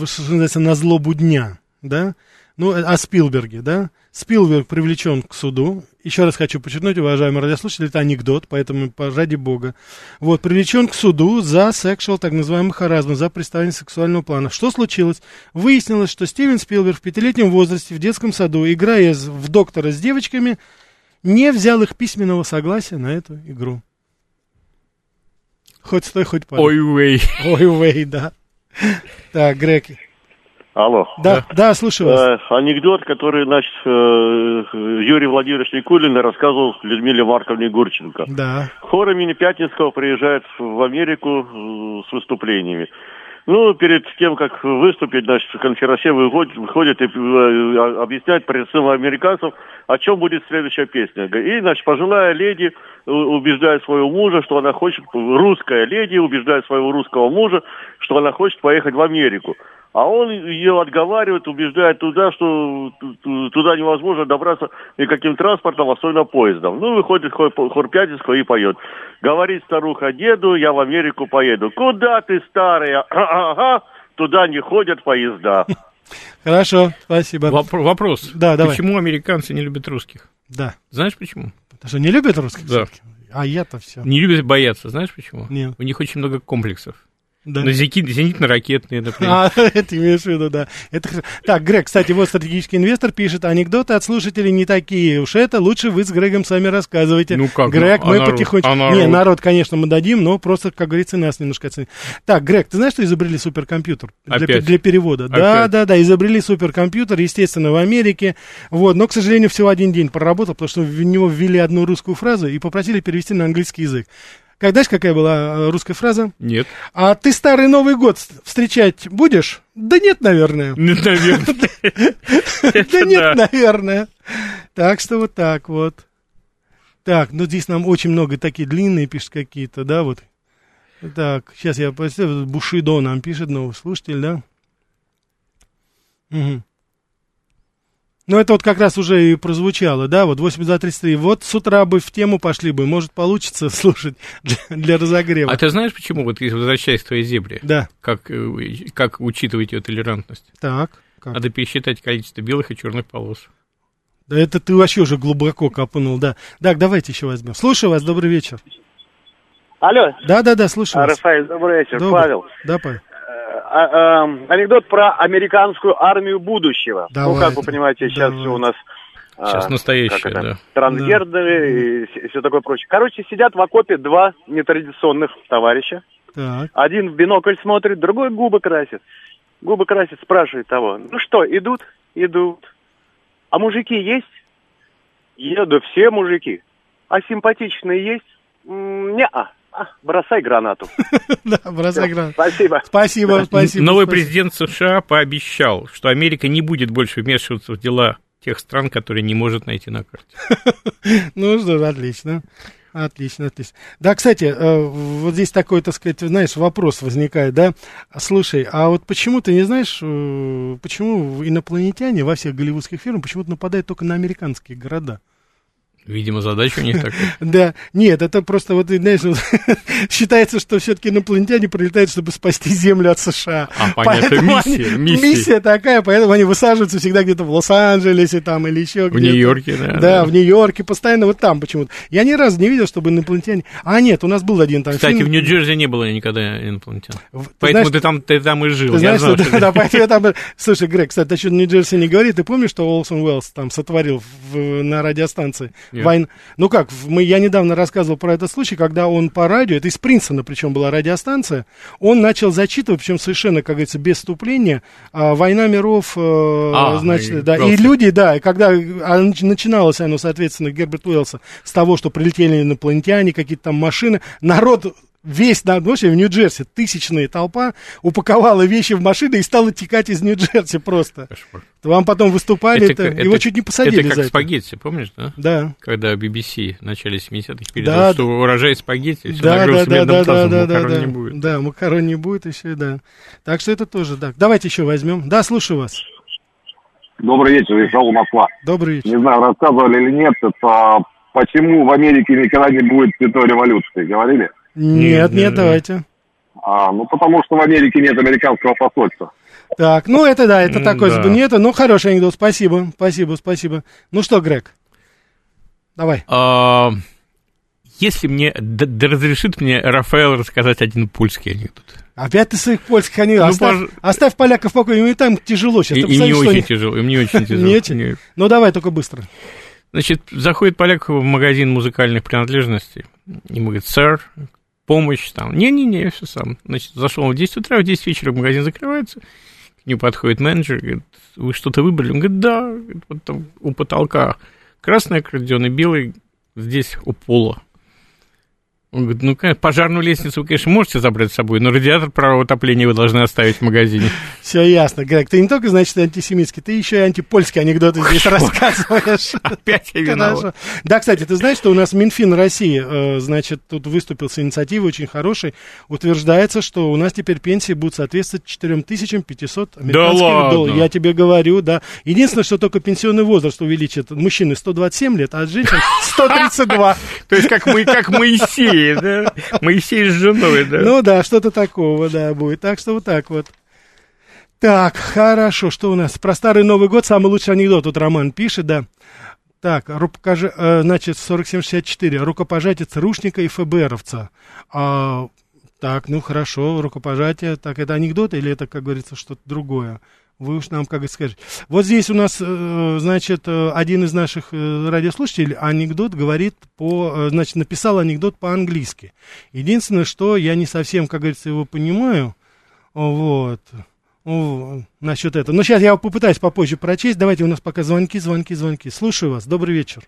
что называется, на злобу дня, да? Ну, о Спилберге, да? Спилберг привлечен к суду. Еще раз хочу подчеркнуть, уважаемые радиослушатели, это анекдот, поэтому по- ради бога. Вот, привлечен к суду за сексуал, так называемый харазм, за представление сексуального плана. Что случилось? Выяснилось, что Стивен Спилберг в пятилетнем возрасте в детском саду, играя в доктора с девочками, не взял их письменного согласия на эту игру. Хоть стой, хоть падай. Ой, вей. Ой, вей, да. Так, Грег. Алло. Да, да, слушаю вас. Э, анекдот, который, значит, э, Юрий Владимирович Никулин рассказывал Людмиле Марковне Гурченко. Да. Хор имени Пятницкого приезжает в Америку э, с выступлениями. Ну, перед тем, как выступить, значит, конферансье выходит, выходит и э, объясняет представителям американцев, о чем будет следующая песня. И, значит, пожилая леди э, убеждает своего мужа, что она хочет, русская леди убеждает своего русского мужа, что она хочет поехать в Америку. А он ее отговаривает, убеждает туда, что туда невозможно добраться никаким транспортом, особенно поездом. Ну, выходит Пятницкого и поет. Говорит старуха деду, я в Америку поеду. Куда ты, старая? Ага, туда не ходят поезда. Хорошо, спасибо. Вопро- вопрос. Да, давай. Почему американцы не любят русских? Да. Знаешь почему? Потому что не любят русских Да. А я-то все. Не любят бояться. Знаешь почему? Нет. У них очень много комплексов. Да. Ну, зенит- зенитно-ракетные, например. А, это имеешь в виду, да. Это хорошо. Так, Грег, кстати, вот стратегический инвестор пишет, анекдоты от слушателей не такие уж это, лучше вы с Грегом сами рассказывайте. Ну как, Грег, ну, а мы народ? потихонечку... А народ? Не, народ, конечно, мы дадим, но просто, как говорится, нас немножко оценим. Так, Грег, ты знаешь, что изобрели суперкомпьютер? Для, Опять? для перевода. Да, Опять? да, да, изобрели суперкомпьютер, естественно, в Америке. Вот, но, к сожалению, всего один день проработал, потому что в него ввели одну русскую фразу и попросили перевести на английский язык. Как, знаешь, какая была э, русская фраза? Нет. А ты старый Новый год встречать будешь? Да нет, наверное. Нет, наверное. Да нет, наверное. Так что вот так вот. Так, ну здесь нам очень много такие длинные пишут какие-то, да, вот. Так, сейчас я посмотрю, Бушидо нам пишет, новый слушатель, да. Мгм. Ну, это вот как раз уже и прозвучало, да, вот 8233. Вот с утра бы в тему пошли бы, может, получится слушать для, для разогрева. А ты знаешь, почему, вот если возвращаясь к твоей зебре, Да. как, э, как учитывать ее толерантность? Так, как? Надо пересчитать количество белых и черных полос. Да это ты вообще уже глубоко копнул, да. Так, давайте еще возьмем. Слушаю вас, добрый вечер. Алло. Да-да-да, слушаю А, вас. Рафаэль, добрый вечер. Добрый. Павел. Да, Павел. А, эм, анекдот про американскую армию будущего. Ну, как вы понимаете, сейчас все у нас... а, Сейчас настоящее, это, да. Трансгендеры и все такое прочее. Короче, сидят в окопе два нетрадиционных товарища. Так. Один в бинокль смотрит, другой губы красит. Губы красит, спрашивает того. Ну что, идут? Идут. А мужики есть? Еду все мужики. А симпатичные есть? Не-а. А, бросай гранату. Да, бросай гранату. Спасибо. Спасибо, спасибо. Новый президент США пообещал, что Америка не будет больше вмешиваться в дела тех стран, которые не может найти на карте. Ну что ж, отлично. Отлично, отлично. Да, кстати, э, вот здесь такой, так сказать, знаешь, вопрос возникает, да? Слушай, а вот почему ты не знаешь, э, почему инопланетяне во всех голливудских фильмах почему-то нападают только на американские города? Видимо, задача у них такая. Да, нет, это просто вот, знаешь, вот, считается, что все-таки инопланетяне прилетают, чтобы спасти Землю от США. А, понятно, миссия, миссия. такая, поэтому они высаживаются всегда где-то в Лос-Анджелесе там или еще В где-то. Нью-Йорке, да, Да, в Нью-Йорке, постоянно вот там почему-то. Я ни разу не видел, чтобы инопланетяне... А, нет, у нас был один там Кстати, в Нью-Джерси не было никогда инопланетян. ты Поэтому ты там, ты там и жил. Ты знаешь, да, ты- поэтому я там... Слушай, Грег, кстати, насчет Нью-Джерси не говори. Ты помнишь, что Олсон Уэллс там сотворил в- на радиостанции? Нет. Войн... Ну как, мы, я недавно рассказывал про этот случай, когда он по радио, это из Принстона причем была радиостанция, он начал зачитывать, причем совершенно, как говорится, без вступления, а, «Война миров», э, А, значит, и да, и люди, да, когда а, нач- начиналось оно, соответственно, Герберт Уэллса, с того, что прилетели инопланетяне, какие-то там машины, народ весь, на, в общем, в Нью-Джерси, тысячная толпа упаковала вещи в машины и стала текать из Нью-Джерси просто. Вам потом выступали, это, его чуть не посадили Это как за это. спагетти, помнишь, да? Да. Когда BBC в начале 70-х Да, передал, что урожай спагетти, все Да, да, накрылся да, медным да, да, тазом, да, да, макарон да. не будет. Да, макарон не будет еще, да. Так что это тоже, да. Давайте еще возьмем. Да, слушаю вас. Добрый вечер, Ишаул Москва. Добрый вечер. Не знаю, рассказывали или нет, это почему в Америке никогда не будет цветной революции, говорили? Нет, нет, давайте. А, ну, потому что в Америке нет американского посольства. Так, ну это да, это такой, да. нет, ну хороший анекдот, спасибо, спасибо, спасибо. Ну что, Грег, давай. А, если мне, да, да разрешит мне Рафаэл рассказать один польский анекдот. Опять ты своих польских анекдотов. Ну, оставь, пож- оставь поляков в покое, им и там тяжело сейчас. И, Ты и не очень они- тяжело, им не очень тяжело. Нет. Ну давай, только быстро. Значит, заходит поляк в магазин музыкальных принадлежностей. Ему говорит, сэр, помощь там. Не-не-не, я все сам. Значит, зашел в 10 утра, в 10 вечера магазин закрывается. К нему подходит менеджер, говорит, вы что-то выбрали? Он говорит, да, вот там у потолка красный аккордеон и белый здесь у пола. Он говорит, ну, конечно, пожарную лестницу вы, конечно, можете забрать с собой, но радиатор правого отопления вы должны оставить в магазине. Все ясно, Грег. Ты не только, значит, антисемитский, ты еще и антипольские анекдоты здесь рассказываешь. Опять я виноват. Да, кстати, ты знаешь, что у нас Минфин России, э, значит, тут выступил с инициативой очень хорошей. Утверждается, что у нас теперь пенсии будут соответствовать 4500 американских ладно? долларов. Я тебе говорю, да. Единственное, что только пенсионный возраст увеличит. Мужчины 127 лет, а женщин 132. То есть как мы, как Моисей, да? Моисей с женой, да? Ну да, что-то такого, да, будет. Так что вот так вот. Так, хорошо, что у нас? Про старый Новый год самый лучший анекдот. Тут Роман пишет, да. Так, рукопожа... э, значит, 4764. Рукопожатие ЦРУшника и ФБРовца. А, так, ну хорошо, рукопожатие. Так, это анекдот или это, как говорится, что-то другое? Вы уж нам как скажете. Вот здесь у нас, э, значит, э, один из наших э, радиослушателей анекдот говорит по, значит, написал анекдот по-английски. Единственное, что я не совсем, как говорится, его понимаю. Вот. О, насчет этого. Но сейчас я попытаюсь попозже прочесть. Давайте у нас пока звонки, звонки, звонки. Слушаю вас. Добрый вечер.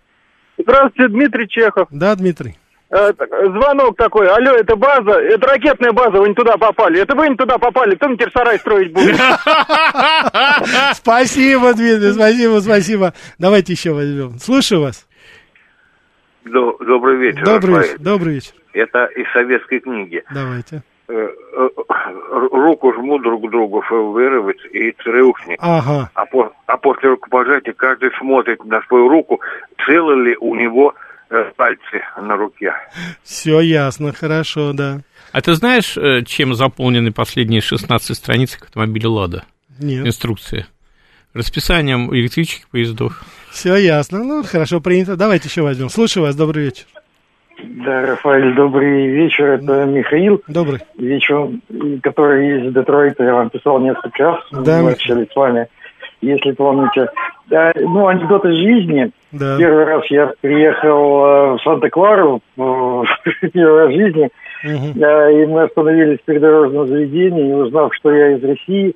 Здравствуйте, Дмитрий Чехов. Да, Дмитрий. Э, звонок такой. Алло, это база, это ракетная база, вы не туда попали. Это вы не туда попали, кто мне теперь сарай строить будет? Спасибо, Дмитрий, спасибо, спасибо. Давайте еще возьмем. Слушаю вас. До- Добрый вечер, Добрый вечер. Добрый вечер. Это из советской книги. Давайте. Э, э, Руку жму друг другу ФБРовец и ЦРУшник. Ага. А, по- а после рукопожатия каждый смотрит на свою руку, целы ли у него пальцы на руке. Все ясно, хорошо, да. А ты знаешь, э, чем заполнены последние 16 страниц к автомобилю «Лада»? Нет. Инструкции. Расписанием электрических поездов. Все ясно. Ну, хорошо, принято. Давайте еще возьмем. Слушаю вас. Добрый вечер. Да, Рафаэль, добрый вечер. Это Михаил. Добрый. Вечер, который из Детройта. Я вам писал несколько раз. Да, Мы общались с вами, если помните. Да, ну, анекдот из жизни. Да. Первый раз я приехал э, в Санта-Клару, э, первый раз в жизни. И мы остановились в придорожном заведении, и узнав, что я из России,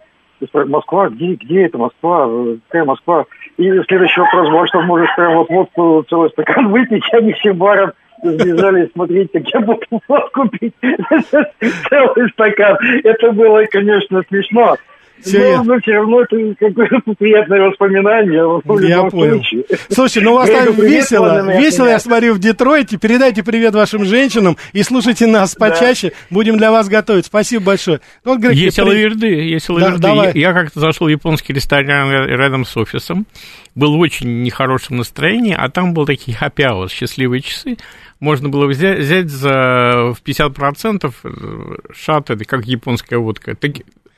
Москва, где, где это Москва? Какая Москва? И следующий вопрос был, что можешь прям вот водку целый стакан выпить, они все баром сбежали смотреть, как я буду водку пить целый стакан. Это было, конечно, смешно. Всё но, ясно. но все равно это какое-то приятное воспоминание. в Я понял. случае. Слушай, ну у вас там весело, весело, я смотрю, в Детройте. Передайте привет вашим женщинам и слушайте нас почаще. Будем для вас готовить. Спасибо большое. Ну, вот, Грег, Есть при- лаверды, есть Да, лаверды. Я, я как-то зашел в японский ресторан ря- рядом с офисом, был в очень нехорошем настроении, а там был такие happy hours, счастливые часы. Можно было взять, взять за в 50% э, шат, это как японская водка.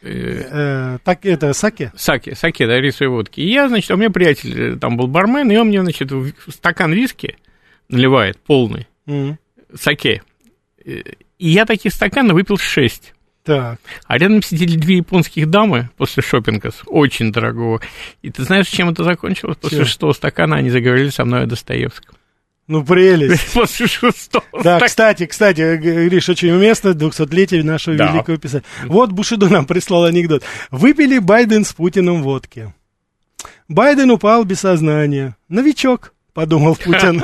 Э, Э, так, это, саке? Саки, саки, да, рисовой водки. И я, значит, у меня приятель, э, там был бармен, и он мне, значит, в стакан виски наливает полный, саке. И я таких стаканов выпил шесть. Так. А рядом сидели две японских дамы после шопинга, очень дорогого. И ты знаешь, чем это закончилось? После шестого стакана они заговорили со мной о Достоевском. Ну, прелесть. После шестого Да, кстати, кстати, э, Гриш, очень уместно, 200-летие нашего Да. великого писателя. Вот Бушидо нам прислал анекдот. Выпили Байден с Путиным водки. Байден упал без сознания. Новичок, подумал Путин.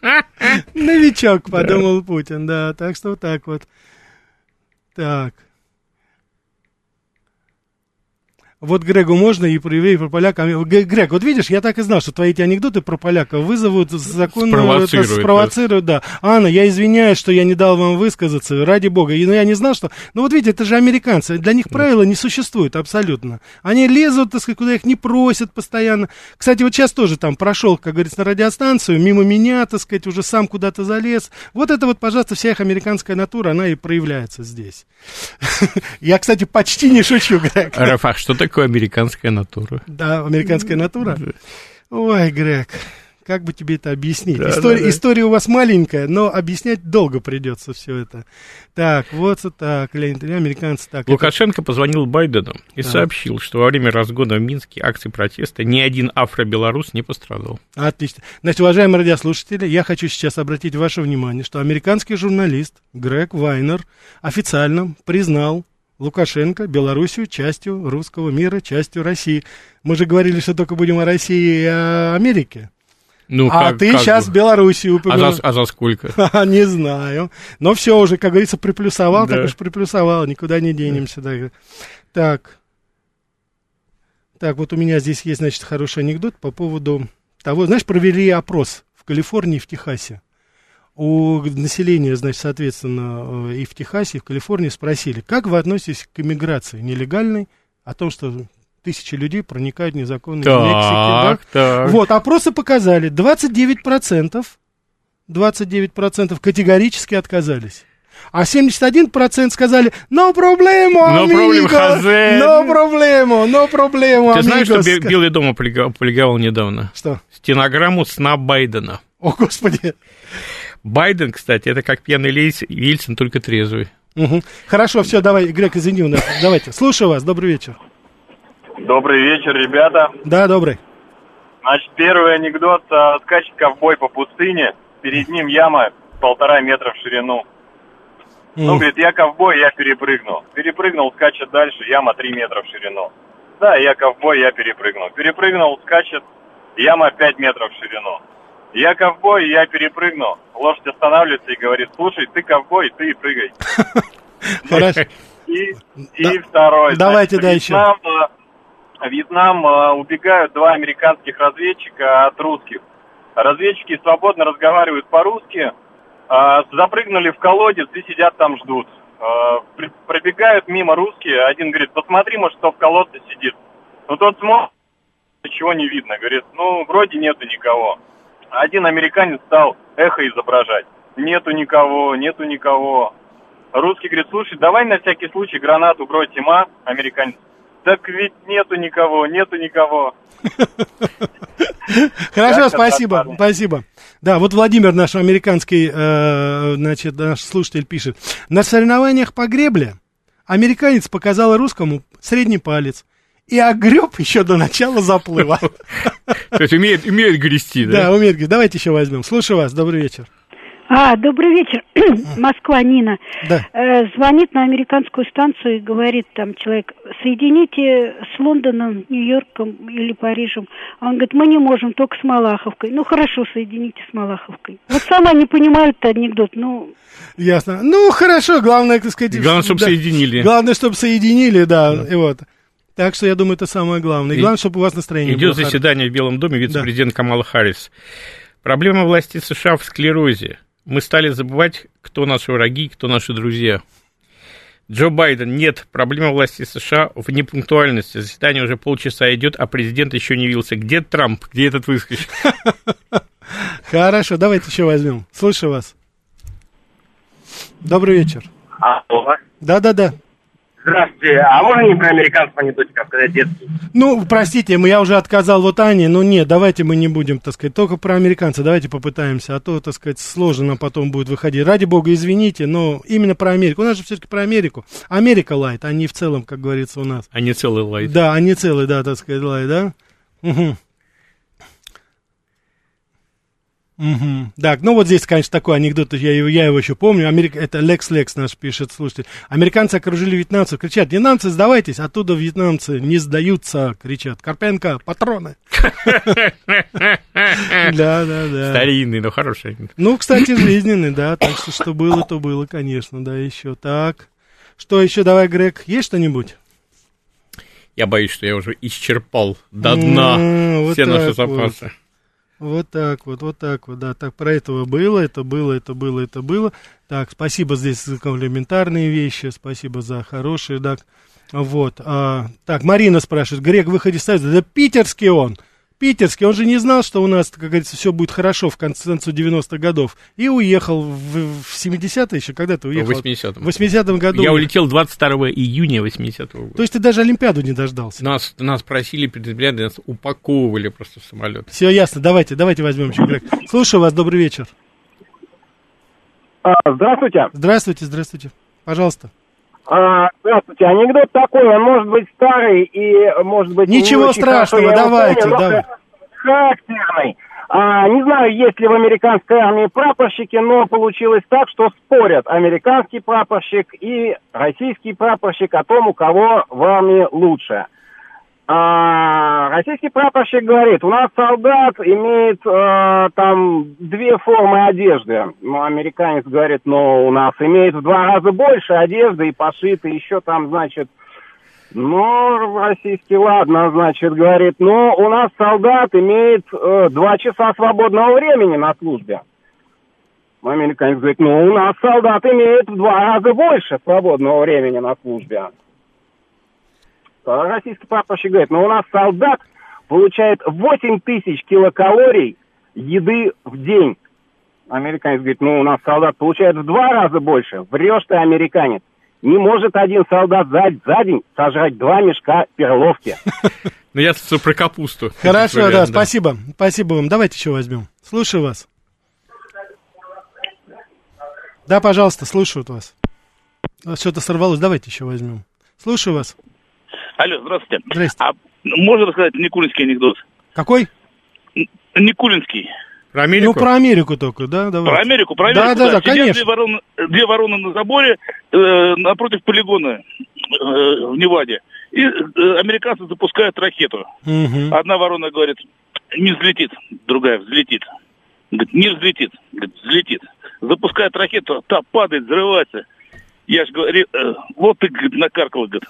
Новичок, подумал Путин, да. Так что вот так вот. Так. Вот Грегу можно и про евреев, и про поляка. Г- Грег, вот видишь, я так и знал, что твои эти анекдоты про поляков вызовут законную... Спровоцируют, это спровоцируют, да. Анна, я извиняюсь, что я не дал вам высказаться, ради бога. И, ну, я не знал, что... Ну, вот видите, это же американцы, для них правила не существует абсолютно. Они лезут, так сказать, куда их не просят постоянно. Кстати, вот сейчас тоже там прошел, как говорится, на радиостанцию, мимо меня, так сказать, уже сам куда-то залез. Вот это вот, пожалуйста, вся их американская натура, она и проявляется здесь. Я, кстати, почти не шучу, Грег. Рафах, что такое американская натура? Да, американская натура. Ой, Грег, как бы тебе это объяснить? Да, история, да, да. история у вас маленькая, но объяснять долго придется все это. Так, вот так, Леонид, Илья, американцы так. это- Лукашенко позвонил Байдену и Да. сообщил, что во время разгона в Минске акции протеста ни один афро-белорус не пострадал. Отлично. Значит, уважаемые радиослушатели, я хочу сейчас обратить ваше внимание, что американский журналист Грег Вайнер официально признал Лукашенко Белоруссию частью русского мира, частью России. Мы же говорили, что только будем о России и о Америке. Ну, а как- ты как сейчас бы. Белоруссию А упомянул. за, а за сколько? Ха-ха, Не знаю. Но все уже, как говорится, приплюсовал, Да. так уж приплюсовал, никуда не денемся. да. Так. Так, вот у меня здесь есть, значит, хороший анекдот по поводу того, знаешь, провели опрос в Калифорнии в Техасе. У населения, значит, соответственно, э, и в Техасе, и в Калифорнии спросили, как вы относитесь к иммиграции нелегальной, о том, что тысячи людей проникают незаконно из Мексики. Так, так. Вот, опросы показали, 29%, 29% категорически отказались. А 71% сказали, no problemo, No problem, amigo, Jose». no problemo, no problemo, Ты знаешь, что amigos». Бе- Белый дом опубликовал недавно? Что? Стенограмму сна Байдена. О, Господи. Байден, кстати, это как пьяный Лейс- Ельцин, только трезвый. Мгм. Хорошо, все, давай, Грег, извини, у нас, давайте, слушаю вас, добрый вечер. Добрый вечер, ребята. Да, добрый. Значит, первый анекдот. а, Скачет ковбой по пустыне. Перед ним яма полтора метра в ширину. Ну, говорит, я ковбой, я перепрыгнул. Перепрыгнул, скачет дальше, яма три метра в ширину. Да, я ковбой, я перепрыгнул. Перепрыгнул, скачет, яма пять метров в ширину. Я ковбой, я перепрыгнул. Лошадь останавливается и говорит, слушай, ты ковбой, ты и прыгай. Хорошо. И, и второй. Давайте, Значит, да, еще. Вьетнам, э, э, убегают два американских разведчика от русских. Разведчики свободно разговаривают по-русски, э, запрыгнули в колодец и сидят там ждут. Пробегают мимо русские, один говорит, посмотри, может, кто в колодце сидит. Ну, тот смотрит, ничего не видно. Говорит, ну, вроде нету никого. Один американец стал эхо изображать. Нету никого, нету никого. Русский говорит, слушай, давай на всякий случай гранату бросим, а? Американец. Так ведь нету никого, нету никого. Хорошо, спасибо, спасибо. Да, вот Владимир, наш американский, э, значит, наш слушатель пишет. На соревнованиях по гребле американец показал русскому средний палец и огреб еще до начала заплыва. То есть умеет, умеет грести, да? Да, умеет грести. Давайте еще возьмем. Слушаю вас, добрый вечер. А, добрый вечер, Москва, Нина. Да. Э, звонит на американскую станцию и говорит там человек, соедините с Лондоном, Нью-Йорком или Парижем. А он говорит, мы не можем, только с Малаховкой. Ну, хорошо, соедините с Малаховкой. Вот сама не понимаю этот анекдот, ну... Ясно. Ну, хорошо, главное, так сказать... Главное, чтобы да. соединили. Главное, чтобы соединили, да, и вот. Так что я думаю, это самое главное. И И- главное, чтобы у вас настроение Идет было хорошее. заседание в Белом доме вице-президент Камала Харрис. Проблема власти США в склерозе. Мы стали забывать, кто наши враги, кто наши друзья. Джо Байден, нет, проблема власти США в непунктуальности. Заседание уже полчаса идет, а президент еще не явился. Где Трамп? Где этот выскочек? Хорошо, давайте еще возьмем. Слушаю вас. Добрый вечер. Алло. Да-да-да. Здравствуйте. А можно не про американцев анекдотик сказать детский? Ну, простите, мы- я уже отказал вот Ане, но нет, давайте мы не будем, так сказать, только про американца, давайте попытаемся, а то, так сказать, сложно нам потом будет выходить. Ради бога, извините, но именно про Америку. У нас же все-таки про Америку. Америка Light, а не в целом, как говорится у нас. А не целый light. Да, а не целый, да, так сказать, light, да? Угу. Мгм. Так, ну вот здесь, конечно, такой анекдот, я его, я его еще помню. Америка, это Лекс Лекс наш пишет, слушайте. Американцы окружили вьетнамцев, кричат, вьетнамцы, сдавайтесь, оттуда вьетнамцы не сдаются, кричат. Карпенко, патроны. Да, да, да. Старинный, но хороший. Ну, кстати, жизненный, да, так что что было, то было, конечно, да, еще так. Что еще, давай, Грег, есть что-нибудь? Я боюсь, что я уже исчерпал до дна все наши запасы. Вот так вот, вот так вот, да, так про этого было, это было, это было, это было. Так, спасибо здесь за комплементарные вещи, спасибо за хорошие, так, вот. а, так, Марина спрашивает, Грек в выходе Союза, да питерский он, питерский, он же не знал, что у нас, как говорится, все будет хорошо в конце, концу 90-х годов, и уехал в, в 70-е еще, когда ты уехал? В 80-м. В 80-м году. Я улетел 22 июня 80-го года. То есть ты даже Олимпиаду не дождался? Нас, нас просили перед Олимпиадой, нас упаковывали просто в самолет. Все ясно, давайте, давайте возьмем еще, Грег. Слушаю вас, добрый вечер. А, здравствуйте. Здравствуйте, здравствуйте. Пожалуйста. А, здравствуйте. Анекдот такой, он может быть старый и может быть... не Ничего очень страшного, хорошо, давайте, помню, но давай. Характерный. А, не знаю, есть ли в американской армии прапорщики, но получилось так, что спорят американский прапорщик и российский прапорщик о том, у кого в армии лучше. А, российский прапорщик говорит, у нас солдат имеет э, там две формы одежды. Ну, американец говорит, ну, у нас имеет в два раза больше одежды и пошиты еще там, значит, ну, российский, ладно, значит, говорит, ну, у нас солдат имеет э, два часа свободного времени на службе. Американец говорит, ну, у нас солдат имеет в два раза больше свободного времени на службе. А российский прапорщик говорит, ну, у нас солдат получает 8 тысяч килокалорий еды в день. Американец говорит, ну, у нас солдат получает в два раза больше. Врешь ты, американец. Не может один солдат за, за день сожрать два мешка перловки. Ну, я слышал про капусту. Хорошо, да, спасибо. Спасибо вам. Давайте еще возьмем. Слушаю вас. Да, пожалуйста, слушают вас. Что-то сорвалось, давайте еще возьмем. Слушаю вас. Алло, здравствуйте. Здрасте. А можно рассказать Никулинский анекдот? Какой? Никулинский. Про Ну, про Америку только, да? Давайте. Про Америку, про Да, Америку. да, да, Сидят конечно. Две вороны, две вороны на заборе э, напротив полигона э, в Неваде. И э, американцы запускают ракету. Мгм. Одна ворона говорит, не взлетит, другая взлетит. Говорит, не взлетит, говорит, взлетит. Запускает ракету, та падает, взрывается. Я же говорю, э, вот ты, говорит, накаркал, говорит,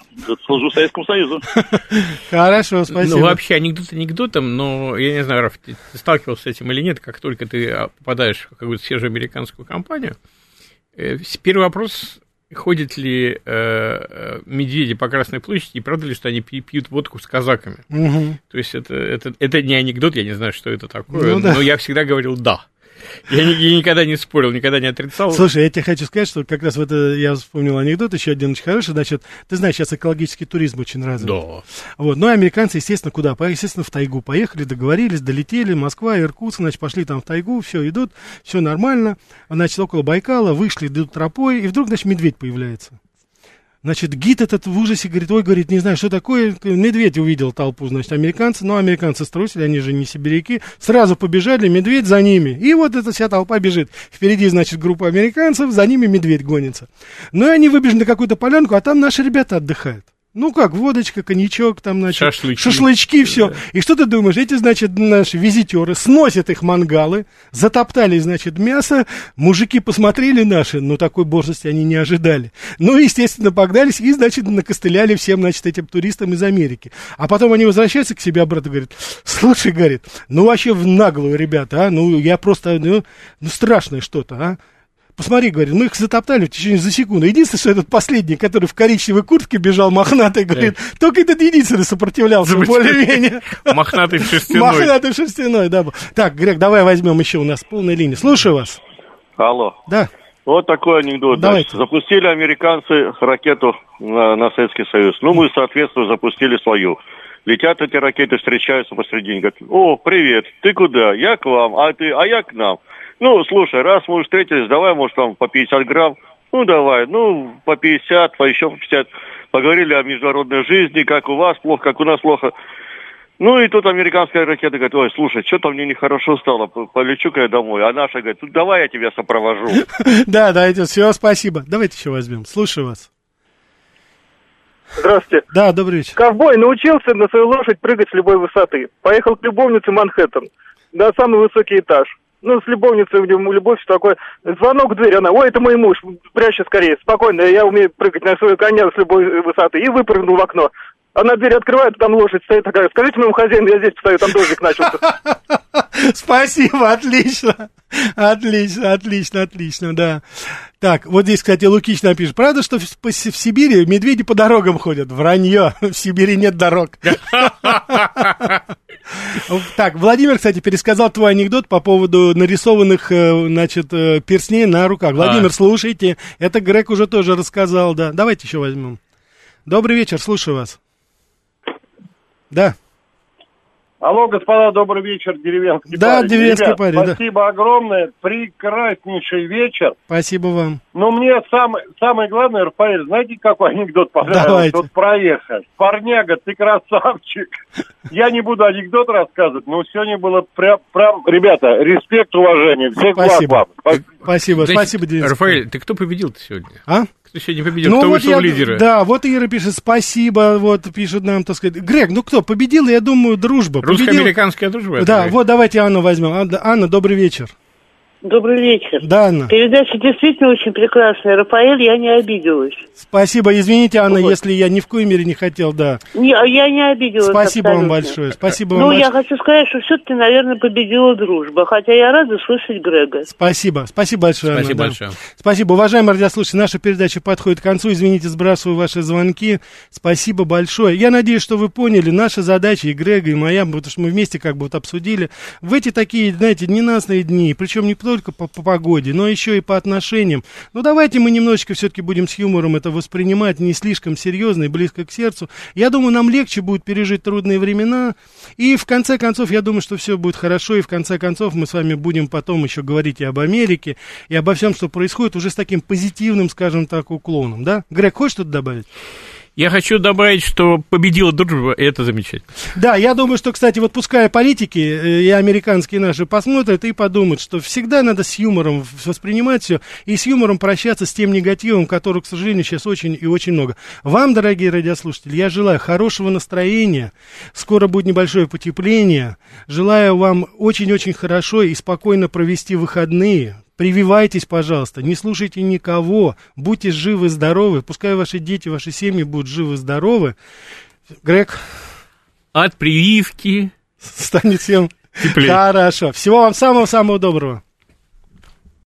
служу Советскому Союзу. Хорошо, спасибо. Ну, вообще, анекдот анекдотом, но я не знаю, Раф, ты, сталкивался с этим или нет, как только ты а, попадаешь в какую-то свежую американскую компанию, э, первый вопрос, ходят ли э, медведи по Красной площади, и правда ли, что они пьют водку с казаками? То есть это, это, это не анекдот, я не знаю, что это такое, Ну да. но я всегда говорил «да». Я, я никогда не спорил, никогда не отрицал. Слушай, я тебе хочу сказать, что как раз вот это, я вспомнил анекдот еще один очень хороший, значит, ты знаешь, сейчас экологический туризм очень развит. Да. Вот, ну, американцы, естественно, куда? Естественно, в тайгу поехали, договорились, долетели, Москва, Иркутск, значит, пошли там в тайгу, все, идут, все нормально, значит, около Байкала, вышли, идут тропой, и вдруг, значит, медведь появляется. Значит, гид этот в ужасе говорит, ой, говорит, не знаю, что такое. Медведь увидел толпу, значит, американцы. Но американцы струсили, они же не сибиряки. Сразу побежали, медведь за ними. И вот эта вся толпа бежит. Впереди, значит, группа американцев, за ними медведь гонится. Ну и они выбежали на какую-то полянку, а там наши ребята отдыхают. Ну как, водочка, коньячок, там, значит, Шашлыки. шашлычки, все. И что ты думаешь, эти, значит, наши визитеры сносят их мангалы, затоптали, значит, мясо, мужики посмотрели наши, но такой борзости они не ожидали. Ну, естественно, погнались и, значит, накостыляли всем, значит, этим туристам из Америки. А потом они возвращаются к себе обратно, говорят, слушай, говорит, ну вообще в наглую, ребята, а, ну я просто, ну, ну страшное что-то, а. Посмотри, говорит, мы их затоптали в течение за секунду. Единственное, что этот последний, который в коричневой куртке бежал, мохнатый, говорит, только этот единственный сопротивлялся, более-менее. Мохнатый в шерстяной. Мохнатый в шерстяной, да. Так, Грег, давай возьмем еще у нас полная линия. Слушаю вас. Алло. Да. Вот такой анекдот. Давайте. Значит, запустили американцы ракету на, на Советский Союз. Ну, мы, соответственно, запустили свою. Летят эти ракеты, встречаются посредине. Говорят, о, привет, ты куда? Я к вам, а ты, а я к нам. Ну, слушай, раз мы встретились, давай, может, там по 50 грамм. Ну, давай, ну, по 50, по еще по 50. Поговорили о международной жизни, как у вас плохо, как у нас плохо. Ну, и тут американская ракета говорит, ой, слушай, что-то мне нехорошо стало, полечу-ка я домой. А наша говорит, ну, давай я тебя сопровожу. Да, давайте, все, спасибо. Давайте еще возьмем. Слушаю вас. Здравствуйте. Да, добрый вечер. Ковбой научился на свою лошадь прыгать с любой высоты. Поехал к любовнице Манхэттен. На самый высокий этаж. Ну, с любовницей у него любовь, все такое. Звонок в дверь, она, ой, это мой муж, прячься скорее, спокойно, я умею прыгать на свою коня с любой высоты. И выпрыгнул в окно. Она дверь открывает, там лошадь стоит такая, скажите моему хозяину, я здесь стою, там дождик начался. Спасибо, отлично. Отлично, отлично, отлично, да. Так, вот здесь, кстати, Лукич напишет. Правда, что в, в Сибири медведи по дорогам ходят? Вранье. В Сибири нет дорог. Так, Владимир, кстати, пересказал твой анекдот по поводу нарисованных, э, значит, э, перстней на руках. Владимир, А. слушайте. Это Грег уже тоже рассказал, да. Давайте еще возьмем. Добрый вечер, слушаю вас. Да. Алло, господа, добрый вечер, деревенский Да, парень. деревенский Ребят, парень, да. Спасибо огромное, прекраснейший вечер. Спасибо вам. Но мне самое, самое главное, Рафаэль, знаете, какой анекдот понравился? Давайте. Вот проехать. Парняга, ты красавчик. Я не буду анекдот рассказывать, но сегодня было прям, прям ребята, респект, уважение. Всех благ Спасибо. вам. Спасибо. Спасибо, спасибо. Рафаэль, ты кто победил-то сегодня? А? Кто сегодня победил? кто вышел я- в лидеры? Да, вот Ира пишет, спасибо, вот пишет нам, так сказать. Грег, ну кто, победил, я думаю, дружба. Русско-американская дружба? Да, вот давайте Анну возьмем. Анна, добрый вечер. Добрый вечер. Да, Анна. Передача действительно очень прекрасная. Рафаэль, я не обиделась. Спасибо, извините, Анна, если я ни в коей мере не хотел, да. Не, я не обиделась Спасибо вам абсолютно. большое, спасибо Ну, вам я большое. хочу сказать, что все-таки, наверное, победила дружба. Хотя я рада слышать Грега. Спасибо, спасибо большое, Анна, Спасибо да. большое. Спасибо, уважаемые радиослушатели, наша передача подходит к концу. Извините, сбрасываю ваши звонки. Спасибо большое. Я надеюсь, что вы поняли, наша задача и Грега, и моя, потому что мы вместе как бы вот обсудили. В эти такие, знаете, ненастные дни, причем не только по, по погоде, но еще и по отношениям. Ну, давайте мы немножечко все-таки будем с юмором это воспринимать, не слишком серьезно и близко к сердцу. Я думаю, нам легче будет пережить трудные времена. И в конце концов, я думаю, что все будет хорошо. И в конце концов, мы с вами будем потом еще говорить и об Америке, и обо всем, что происходит, уже с таким позитивным, скажем так, уклоном. Да? Грег, хочешь что-то добавить? Я хочу добавить, что победила дружба, и это замечательно. Да, я думаю, что, кстати, вот пускай политики э, и американские наши посмотрят и подумают, что всегда надо с юмором воспринимать все и с юмором прощаться с тем негативом, который, к сожалению, сейчас очень и очень много. Вам, дорогие радиослушатели, я желаю хорошего настроения, скоро будет небольшое потепление, желаю вам очень-очень хорошо и спокойно провести выходные, Прививайтесь, пожалуйста, не слушайте никого, будьте живы, здоровы, пускай ваши дети, ваши семьи будут живы, здоровы. Грег, От прививки станет всем Теплее. хорошо. Всего вам самого-самого доброго.